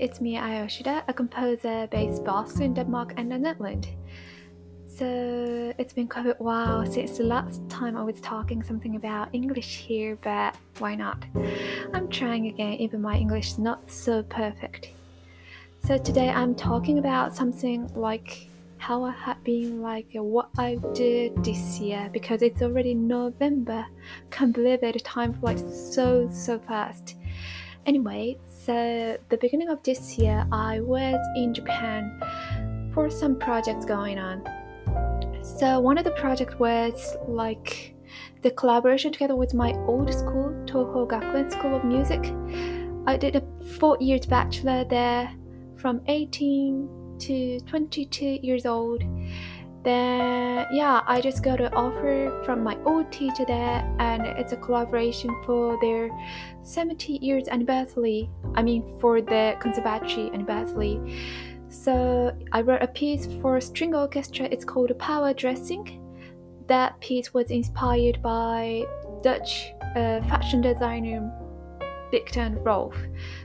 it's me, Ayoshida, a composer based both in Denmark and the Netherlands. So it's been quite a while since the last time I was talking something about English here, but why not? I'm trying again, even my English is not so perfect. So today I'm talking about something like how I have been like uh, what I did this year because it's already November. Can't believe it, time flies so so fast. Anyway, so the beginning of this year I was in Japan for some projects going on so one of the projects was like the collaboration together with my old school, Toho Gakuen School of Music. I did a four years bachelor there from 18 to 22 years old. Then yeah, I just got an offer from my old teacher there and it's a collaboration for their 70 years anniversary. I mean for the conservatory anniversary. So I wrote a piece for string orchestra. It's called Power Dressing. That piece was inspired by Dutch uh, fashion designer Victor Rolf.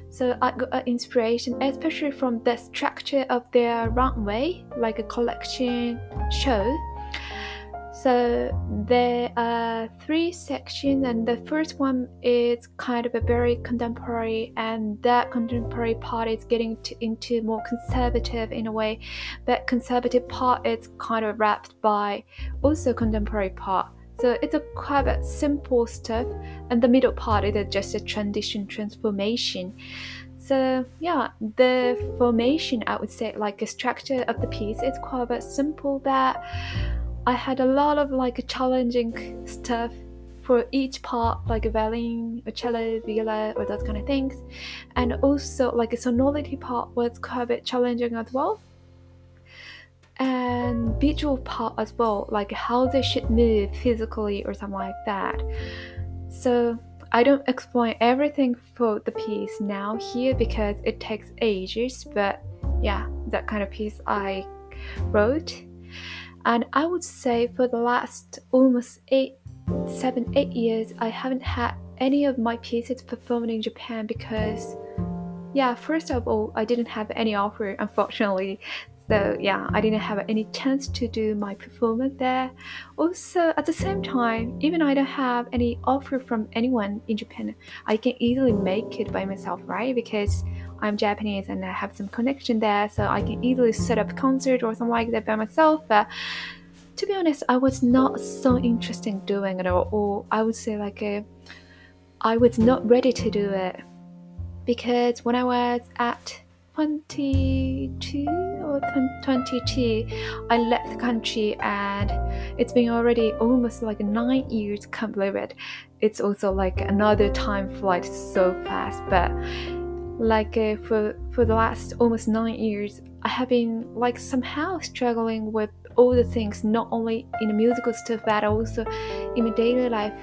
So I got inspiration, especially from the structure of their runway, like a collection show. So there are three sections, and the first one is kind of a very contemporary, and that contemporary part is getting to, into more conservative in a way. But conservative part is kind of wrapped by also contemporary part. So it's a quite a simple stuff, and the middle part is just a transition transformation. So yeah, the formation I would say like a structure of the piece is quite a simple but I had a lot of like challenging stuff for each part, like a violin, a cello, viola, or those kind of things. And also, like a sonority part was quite a bit challenging as well. And visual part as well, like how they should move physically or something like that. So I don't explain everything for the piece now here because it takes ages, but yeah, that kind of piece I wrote and I would say for the last almost eight, seven, eight years, I haven't had any of my pieces performed in Japan because, yeah, first of all, I didn't have any offer, unfortunately. So, yeah, I didn't have any chance to do my performance there. Also, at the same time, even I don't have any offer from anyone in Japan, I can easily make it by myself, right? Because I'm Japanese and I have some connection there, so I can easily set up concert or something like that by myself. But to be honest, I was not so interested in doing it, or, or I would say like a, I was not ready to do it because when I was at 22 or 22 i left the country and it's been already almost like nine years can't believe it. It's also like another time flight so fast but like uh, for for the last almost nine years i have been like somehow struggling with all the things not only in the musical stuff but also in my daily life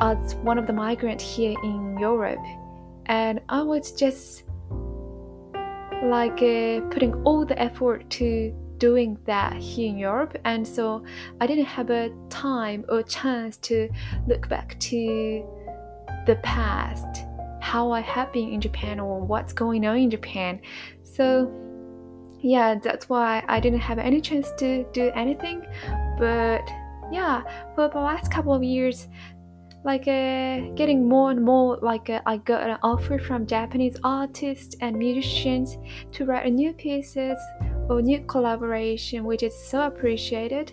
as one of the migrants here in europe. And i was just like uh, putting all the effort to doing that here in Europe, and so I didn't have a time or chance to look back to the past how I have been in Japan or what's going on in Japan. So yeah, that's why I didn't have any chance to do anything. But yeah, for the last couple of years, like uh, getting more and more like uh, I got an offer from Japanese artists and musicians to write new pieces or new collaboration, which is so appreciated.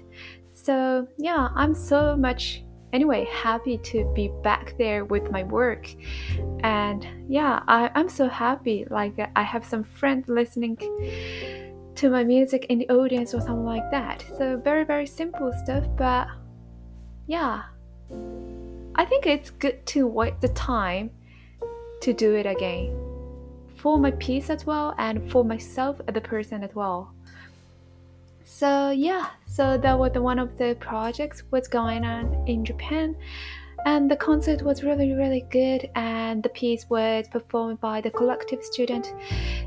So yeah, I'm so much anyway happy to be back there with my work. And yeah I, i'm so happy like i have some friends listening to my music in the audience or something like that. So very very simple stuff but yeah i think it's good to wait the time to do it again. For my piece as well and for myself as a person as well. So yeah. So that was one of the projects was going on in japan. And the concert was really really good. And the piece was performed by the collective student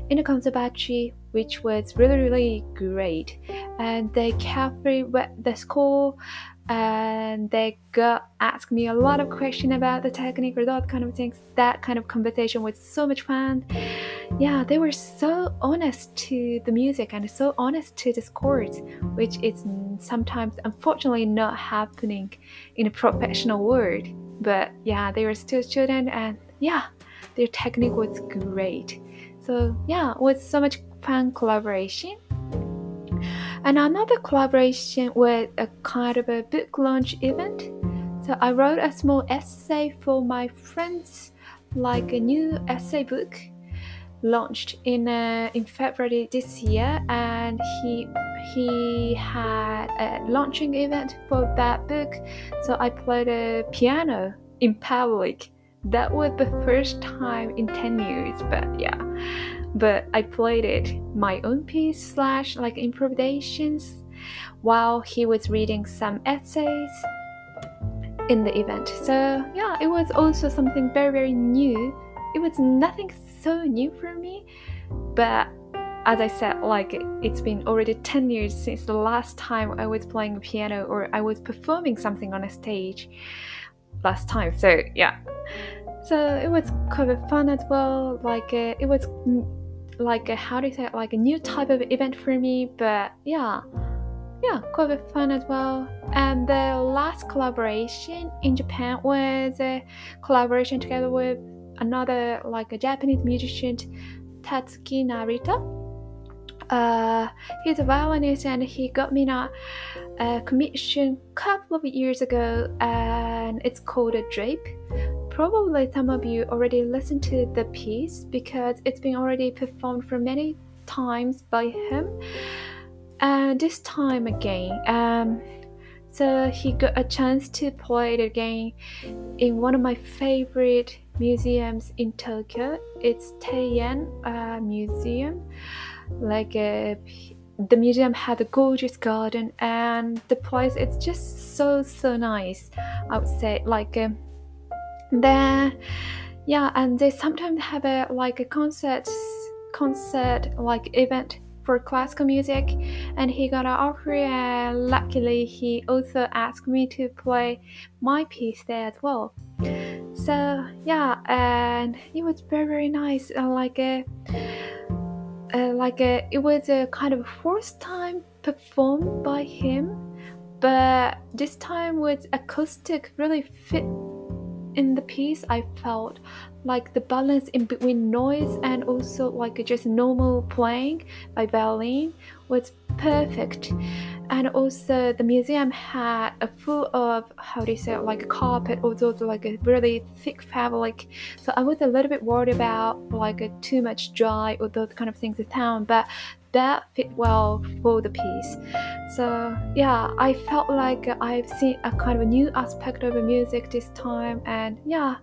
in the conservatory which was really really great. And they carefully read the score and they got asked me a lot of questions about the technique or that kind of things. That kind of conversation was so much fun. Yeah, they were so honest to the music and so honest to the scores, which is sometimes unfortunately not happening in a professional world. But yeah, they were still students and yeah, their technique was great. So yeah, it was so much fun collaboration. And another collaboration with a kind of a book launch event. So I wrote a small essay for my friends, like a new essay book launched in uh, in February this year, and he he had a launching event for that book. So I played a piano in public. That was the first time in ten years, but yeah but I played it my own piece slash like improvisations while he was reading some essays in the event. So yeah, it was also something very very new. It was nothing so new for me, but as I said, like it's been already 10 years since the last time I was playing piano or I was performing something on a stage last time. So yeah, so it was kind of fun as well. Like uh, it was like a, how do you say it, like a new type of event for me but yeah. Yeah quite a fun as well. And the last collaboration in japan was a collaboration together with another like a japanese musician tatsuki narita. Uh, he's a violinist and he got me a, a commission a couple of years ago and it's called a drape Probably some of you already listened to the piece because it's been already performed for many times by him. And this time again, um, so he got a chance to play it again in one of my favorite museums in Tokyo. It's Teien uh, Museum. Like uh, the museum had a gorgeous garden, and the place it's just so so nice. I would say like. Um, then yeah and they sometimes have a like a concert concert like event for classical music and he got an offer and luckily he also asked me to play my piece there as well. So yeah and it was very very nice uh, like a uh, like a, it was a kind of first time performed by him but this time with acoustic really fit in the piece i felt like the balance in between noise and also like just normal playing by violin was perfect and also the museum had a full of how do you say it, like a carpet also like a really thick fabric so i was a little bit worried about like a too much dry or those kind of things in town but that fit well for the piece. So yeah, I felt like I've seen a kind of a new aspect of the music this time, and yeah,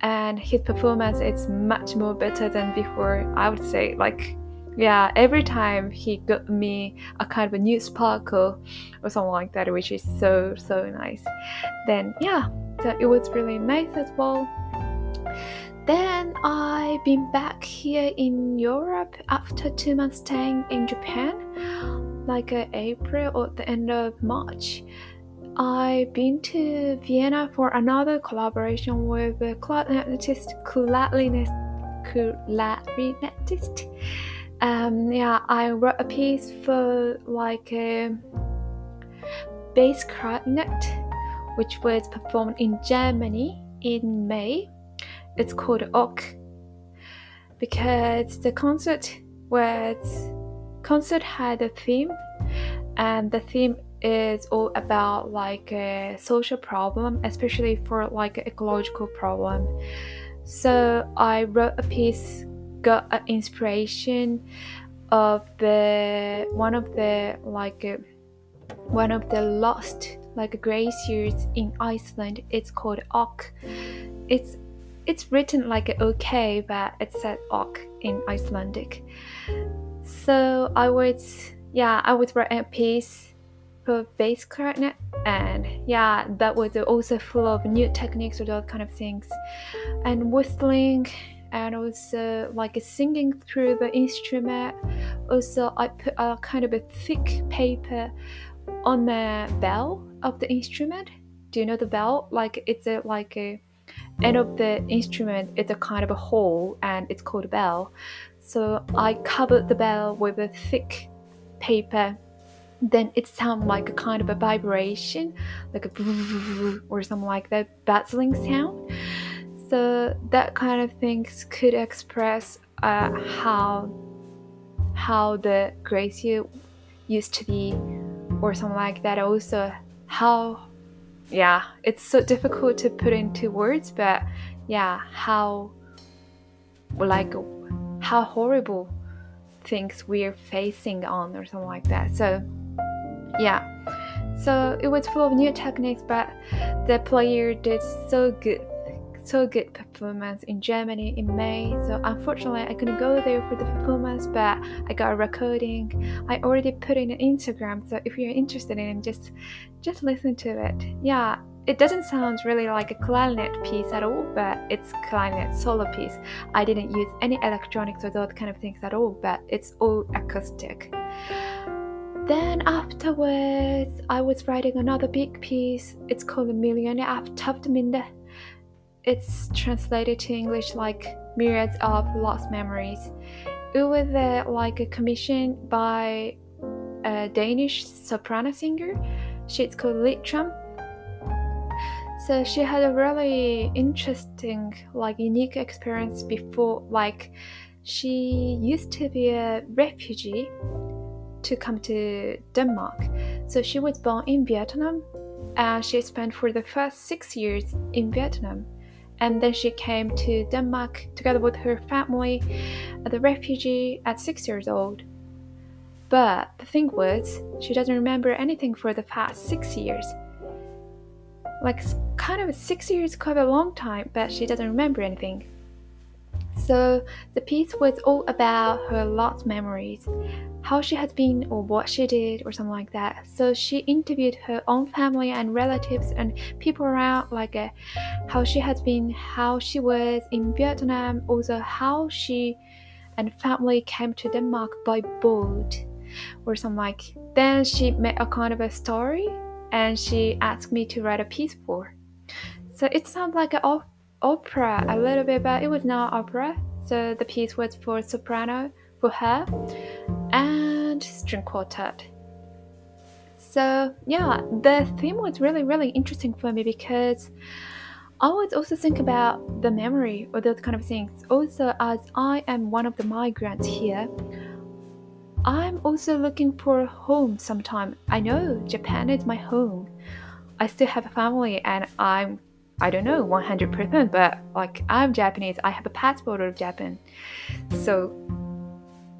and his performance is much more better than before. I would say like yeah every time he got me a kind of a new sparkle or something like that which is so so nice then yeah so it was really nice as well then I've been back here in Europe after two months staying in Japan, like uh, April or the end of March. I've been to Vienna for another collaboration with a clarinetist, clarinetist, clarinetist. Um, yeah, I wrote a piece for like a bass clarinet, which was performed in Germany in May. It's called Ok because the concert was concert had a theme and the theme is all about like a social problem especially for like an ecological problem. So i wrote a piece got an inspiration of the one of the like uh, one of the lost like glaciers in iceland. It's called ok it's it's written like okay, but it said ok in Icelandic. So I would, yeah, I would write a piece for bass clarinet, and yeah, that was also full of new techniques or those kind of things, and whistling, and also like singing through the instrument. Also, I put a kind of a thick paper on the bell of the instrument. Do you know the bell? Like it's a like a end of the instrument it's a kind of a hole and it's called a bell. So I covered the bell with a thick paper. Then it sounded like a kind of a vibration, like a or something like that, battling sound. So that kind of things could express uh, how how the glacier used to be, or something like that. Also, how yeah, it's so difficult to put into words, but yeah, how like how horrible things we're facing on or something like that. So yeah. So it was full of new techniques, but the player did so good so good performance in Germany in May. So unfortunately, I couldn't go there for the performance, but I got a recording. I already put it in Instagram. So if you're interested in it, just just listen to it. Yeah, it doesn't sound really like a clarinet piece at all, but it's clarinet solo piece. I didn't use any electronics or those kind of things at all, but it's all acoustic. Then afterwards, I was writing another big piece. It's called Millioner af Tabte It's translated to English like Myriads of Lost Memories. It was uh, like a commission by a Danish soprano singer. She's called Litram so she had a really interesting, like unique experience before. Like she used to be a refugee to come to Denmark. So she was born in Vietnam and she spent for the first six years in Vietnam. And then she came to Denmark together with her family uh, as a refugee at six years old. But the thing was, she doesn't remember anything for the past six years like kind of six years, quite a long time, but she doesn't remember anything. So the piece was all about her lost memories, how she had been or what she did or something like that. So she interviewed her own family and relatives and people around, like uh, how she had been, how she was in Vietnam, also how she and family came to Denmark by boat or something like. Then she made a kind of a story and she asked me to write a piece for. So it sounds like an op- opera a little bit, but it was not opera. So the piece was for soprano for her and string quartet. So yeah, the theme was really really interesting for me because I was also think about the memory or those kind of things. Also, as I am one of the migrants here, I'm also looking for a home sometime. I know Japan is my home. I still have a family and I'm I don't know 100% but like I'm Japanese. I have a passport of Japan. So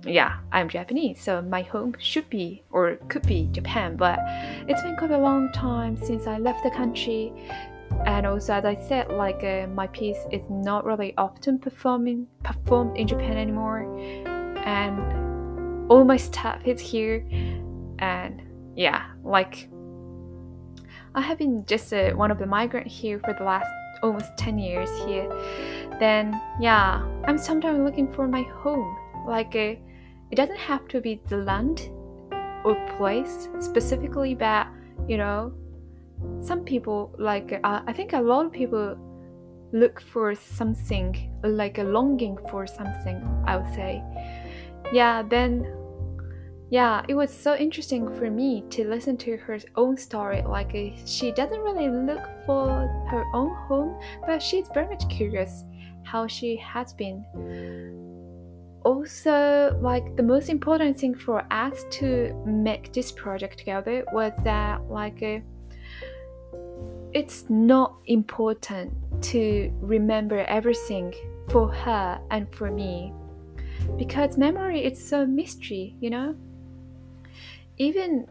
yeah, I'm Japanese. So my home should be or could be Japan, but it's been quite a long time since I left the country. And also, as I said, like uh, my piece is not really often performing performed in Japan anymore, and all my stuff is here and yeah like i have been just uh, one of the migrant here for the last almost 10 years here. Then yeah i'm sometimes looking for my home. Like uh, it doesn't have to be the land or place specifically but you know some people like uh, i think a lot of people look for something like a longing for something i would say. Yeah, then yeah, it was so interesting for me to listen to her own story. Like, uh, she doesn't really look for her own home, but she's very much curious how she has been. Also, like, the most important thing for us to make this project together was that, like, uh, it's not important to remember everything for her and for me because memory is so mystery, you know? Even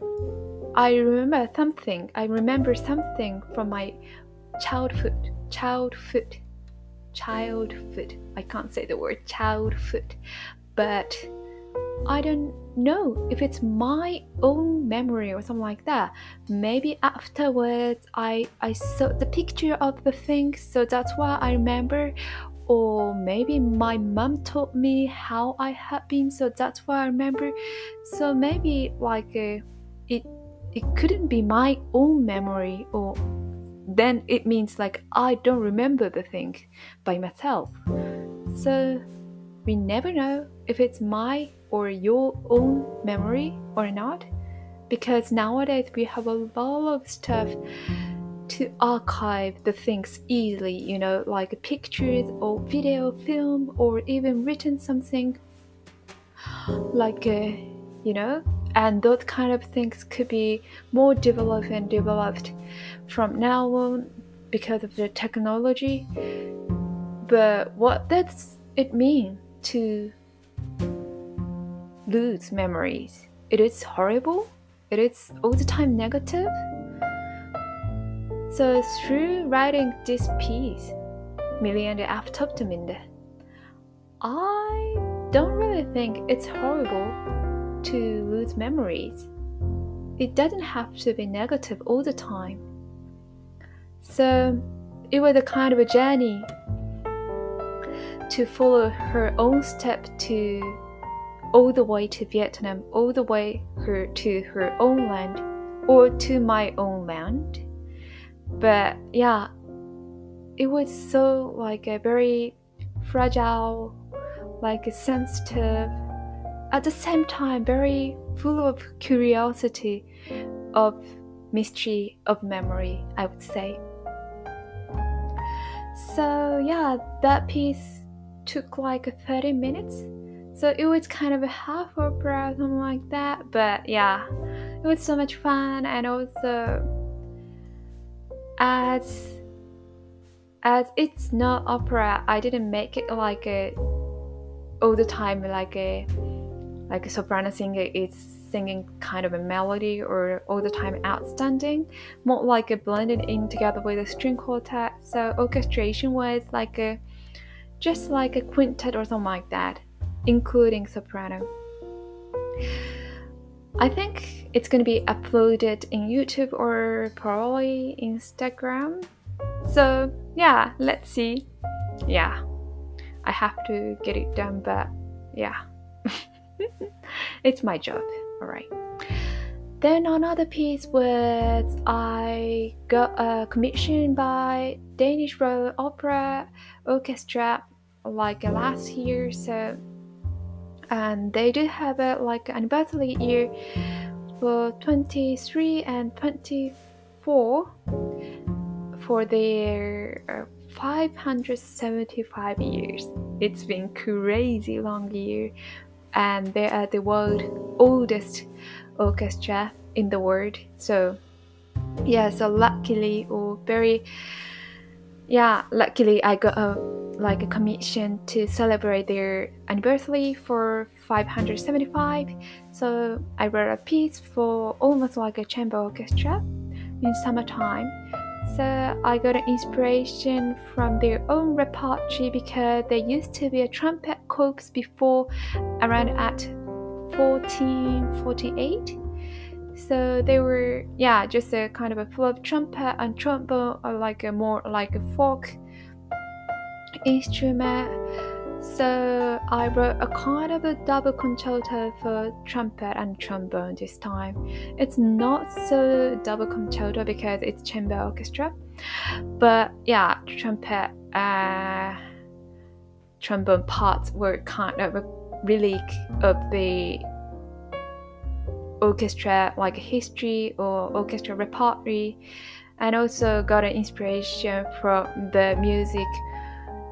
I remember something, I remember something from my childhood, childhood, childhood. I can't say the word childhood, but I don't know if it's my own memory or something like that. Maybe afterwards I I saw the picture of the thing, so that's why I remember, or maybe my mom told me how I had been, so that's why I remember. So maybe like uh, it it couldn't be my own memory or then it means like I don't remember the thing by myself. So we never know if it's my or your own memory or not because nowadays we have a lot of stuff to archive the things easily, you know, like pictures or video, film, or even written something like, uh, you know, and those kind of things could be more developed and developed from now on because of the technology. But what does it mean to lose memories? It is horrible. It is all the time negative. So through writing this piece, Millioner af tabte minder, I don't really think it's horrible to lose memories. It doesn't have to be negative all the time. So it was a kind of a journey to follow her own step to all the way to Vietnam, all the way her to her own land or to my own land. But yeah, it was so like a very fragile, like a sensitive at the same time very full of curiosity, of mystery, of memory, I would say. So yeah, that piece took like 30 minutes. So it was kind of a half opera, something like that. But yeah, it was so much fun and also as as it's not opera, I didn't make it like a all the time like a like a soprano singer is singing kind of a melody or all the time outstanding, more like a blended in together with a string quartet. So orchestration was like a just like a quintet or something like that, including soprano. I think it's gonna be uploaded in YouTube or probably Instagram. So yeah, let's see. Yeah, I have to get it done, but yeah. it's my job, alright. Then another piece was I got a commission by Danish Royal Opera Orchestra like last year, so and they do have a like anniversary year for 23 and 24 for their uh, 575 years. It's been crazy long year and they are the world oldest orchestra in the world. So yeah, so luckily or very yeah, luckily I got a like a commission to celebrate their anniversary for 575. So I wrote a piece for almost like a chamber orchestra in summertime so I got an inspiration from their own repertory because there used to be a trumpet corps before around at 1448. So they were yeah just a kind of a full of trumpet and trombone or like a more like a folk instrument so I wrote a kind of a double concerto for trumpet and trombone this time. It's not so double concerto because it's chamber orchestra, but yeah, trumpet, uh, trombone parts were kind of a relic of the orchestra, like history or orchestra repertory and also got an inspiration from the music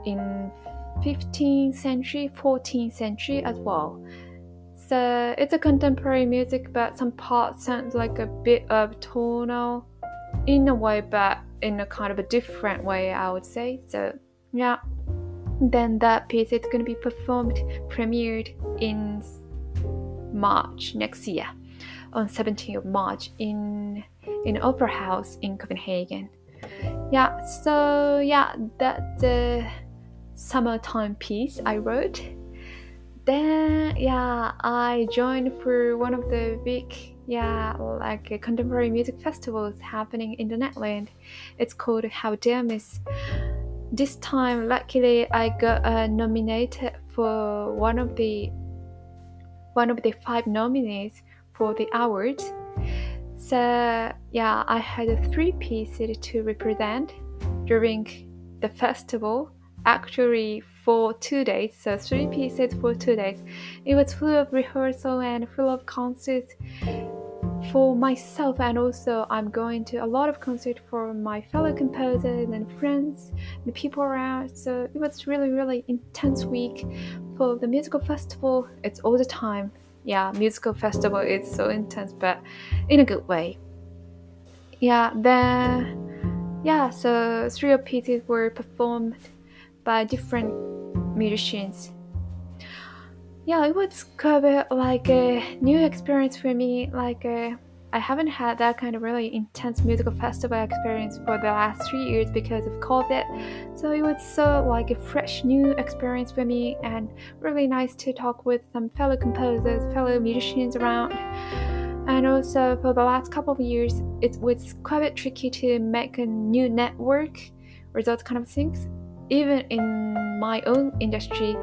in 15th century, 14th century as well. So it's a contemporary music, but some parts sound like a bit of tonal in a way, but in a kind of a different way, I would say. So yeah. Then that piece is going to be performed, premiered in March next year, on 17th of March in in Opera House in Copenhagen. Yeah. So yeah, that the. Uh, summertime piece I wrote. Then yeah, I joined for one of the big yeah like contemporary music festivals happening in the Netherlands. It's called Gaudeamus. This time, luckily, I got uh, nominated for one of the one of the five nominees for the awards. So yeah, I had three pieces to represent during the festival. Actually, for two days, so three pieces for two days. It was full of rehearsal and full of concerts for myself, and also I'm going to a lot of concerts for my fellow composers and friends and people around. So it was really, really intense week for the musical festival. It's all the time. Yeah, musical festival is so intense, but in a good way. Yeah, then yeah, so three pieces were performed by different musicians. Yeah, it was kind of like a new experience for me. Like uh, I haven't had that kind of really intense musical festival experience for the last three years because of COVID. So it was so like a fresh new experience for me and really nice to talk with some fellow composers, fellow musicians around. And also for the last couple of years, it was quite a bit tricky to make a new network or those kind of things even in my own industry,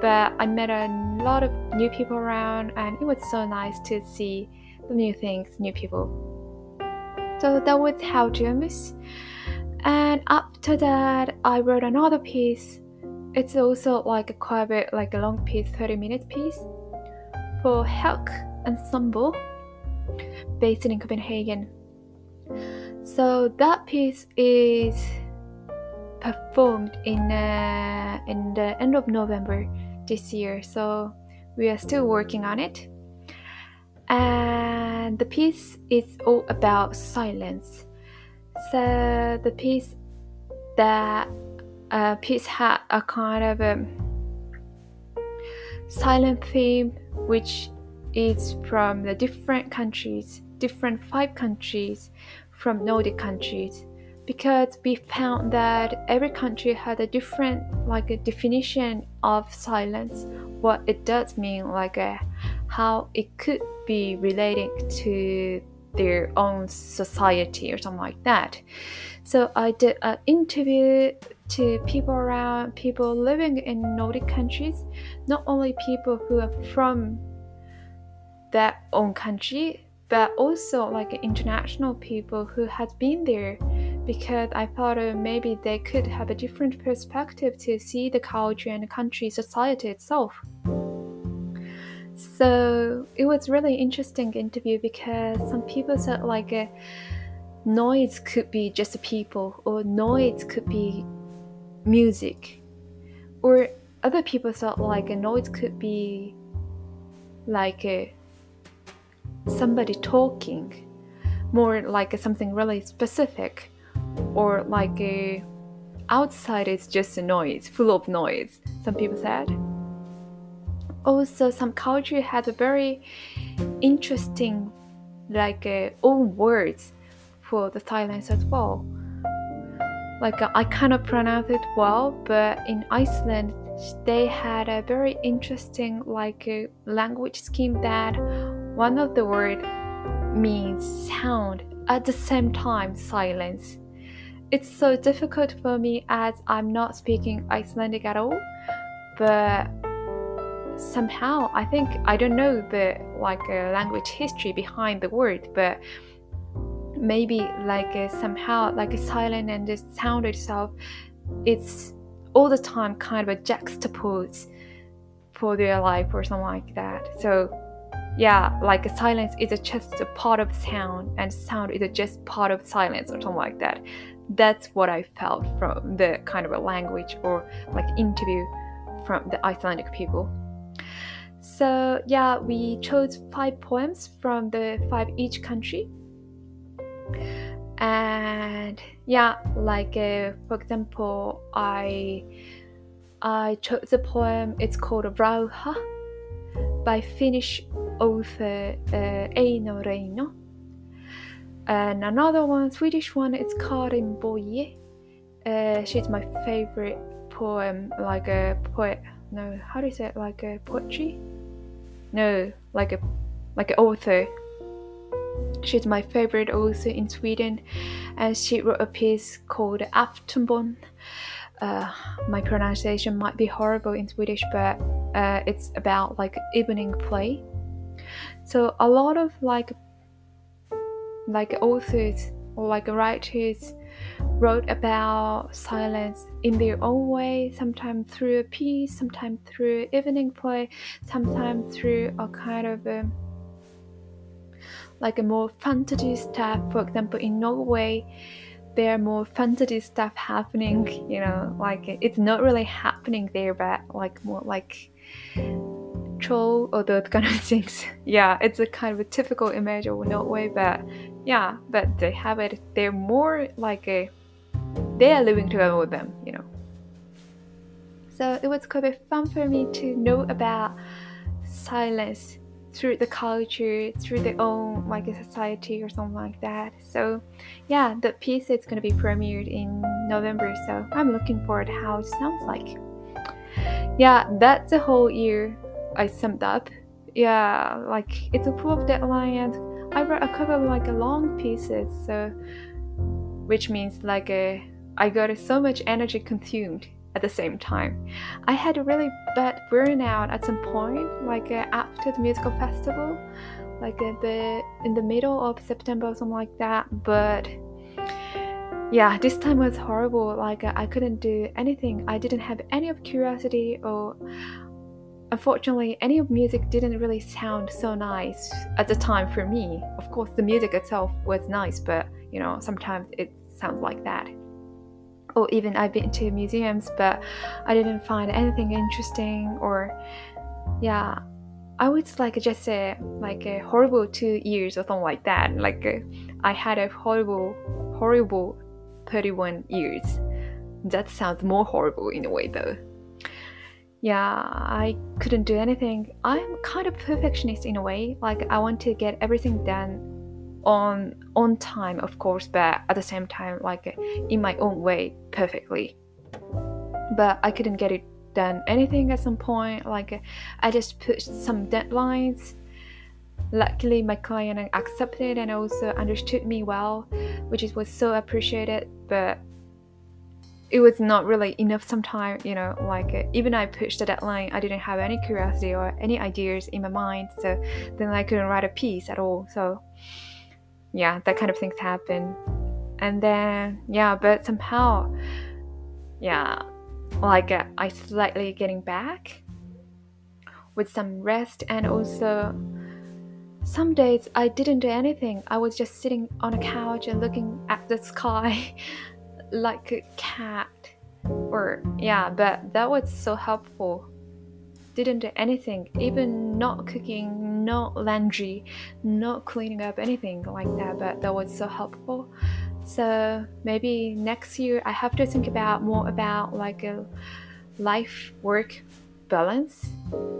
but I met a lot of new people around, and it was so nice to see new things, new people. So that was how. And after that, I wrote another piece. It's also like a quite bit like a long piece, 30 minute piece for Helk Ensemble based in Copenhagen. So that piece is performed in uh, in the end of November this year. So we are still working on it. And the piece is all about silence. So the piece that uh, piece had a kind of a silent theme, which is from the different countries, different five countries from Nordic countries because we found that every country had a different like a definition of silence what it does mean like a, uh, how it could be relating to their own society or something like that. So i did an interview to people around people living in nordic countries not only people who are from their own country but also like international people who had been there because I thought uh, maybe they could have a different perspective to see the culture and the country society itself. So it was really interesting interview because some people said like uh, noise could be just people or noise could be music or other people thought like a noise could be like uh, somebody talking more like something really specific or like a outside is just a noise, full of noise, some people said. Also, some culture had a very interesting, like uh, own words for the silence as well. Like uh, I cannot pronounce it well, but in Iceland they had a very interesting like uh, language scheme that one of the word means sound at the same time silence it's so difficult for me as I'm not speaking Icelandic at all. But somehow I think I don't know the like uh, language history behind the word, but maybe like uh, somehow like a silent and the sound itself, it's all the time kind of a juxtapose for their life or something like that. So yeah, like a silence is just a part of sound, and sound is just part of silence or something like that that's what I felt from the kind of a language or like interview from the Icelandic people. So yeah, we chose five poems from the five each country. And yeah, like uh, for example, I I chose a poem. It's called Rauha by Finnish author uh, Eino Reino and another one, Swedish one, it's Karin Boye. Uh, she's my favorite poem, like a poet. No, how do you say it? Like a poetry? No, like a like an author. She's my favorite author in Sweden, and she wrote a piece called Aftonbön. Uh, my pronunciation might be horrible in Swedish, but uh, it's about like evening play. So a lot of like like authors or like writers wrote about silence in their own way, sometimes through a piece, sometimes through evening play, sometimes through a kind of a, like a more fantasy stuff. For example, in Norway, there are more fantasy stuff happening. You know, like it's not really happening there, but like more like troll or those kind of things. Yeah, it's a kind of a typical image of Norway, but yeah, but they have it. They're more like a they are living together with them, you know. So it was quite fun for me to know about silence through the culture, through their own like a society or something like that. So yeah, the piece is gonna be premiered in November, so I'm looking forward how it sounds like. Yeah, that's the whole year I summed up. Yeah, like it's a full of deadline and I wrote a couple of like long pieces, so which means like a I got so much energy consumed at the same time. I had a really bad burnout at some point, like uh, after the musical festival, like uh, the in the middle of September or something like that. But yeah, this time was horrible. Like uh, I couldn't do anything. I didn't have any of curiosity or. Unfortunately, any of music didn't really sound so nice at the time for me. Of course, the music itself was nice, but you know, sometimes it sounds like that or even I've been to museums, but I didn't find anything interesting or yeah. I would like just say like a horrible two years or something like that. Like uh, I had a horrible, horrible 31 years. That sounds more horrible in a way though. Yeah, I couldn't do anything. I'm kind of perfectionist in a way. Like I want to get everything done on on time of course but at the same time like in my own way perfectly but i couldn't get it done anything at some point like i just pushed some deadlines luckily my client accepted and also understood me well which was so appreciated but it was not really enough sometimes you know like even i pushed the deadline i didn't have any curiosity or any ideas in my mind so then i couldn't write a piece at all so yeah, that kind of things happen. And then, yeah, but somehow, yeah, like uh, I slightly getting back with some rest and also some days I didn't do anything. I was just sitting on a couch and looking at the sky like a cat. Or, yeah, but that was so helpful. Didn't do anything, even not cooking, not laundry, not cleaning up anything like that, but that was so helpful. So maybe next year I have to think about more about like a life work balance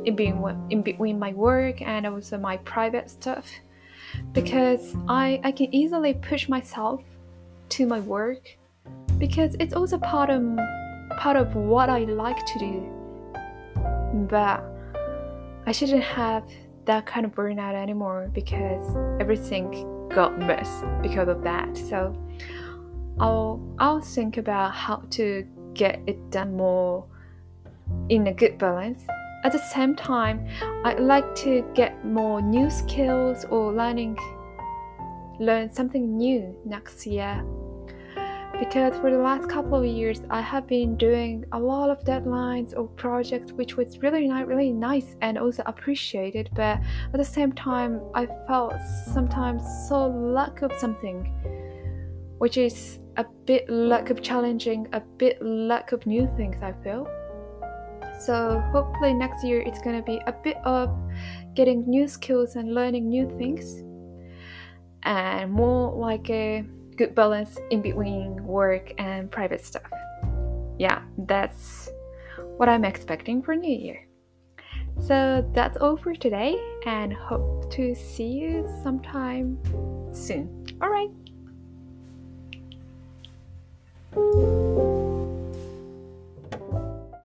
in between in between my work and also my private stuff because I I can easily push myself to my work because it's also part of part of what I like to do but I shouldn't have that kind of burnout anymore because everything got messed because of that. So I'll I'll think about how to get it done more in a good balance. At the same time, I'd like to get more new skills or learning learn something new next year because for the last couple of years I have been doing a lot of deadlines or projects which was really not really nice and also appreciated but at the same time I felt sometimes so lack of something which is a bit lack of challenging a bit lack of new things I feel. So hopefully next year it's gonna be a bit of getting new skills and learning new things and more like a good balance in between work and private stuff. Yeah, that's what I'm expecting for New Year. So that's all for today and hope to see you sometime soon. All right.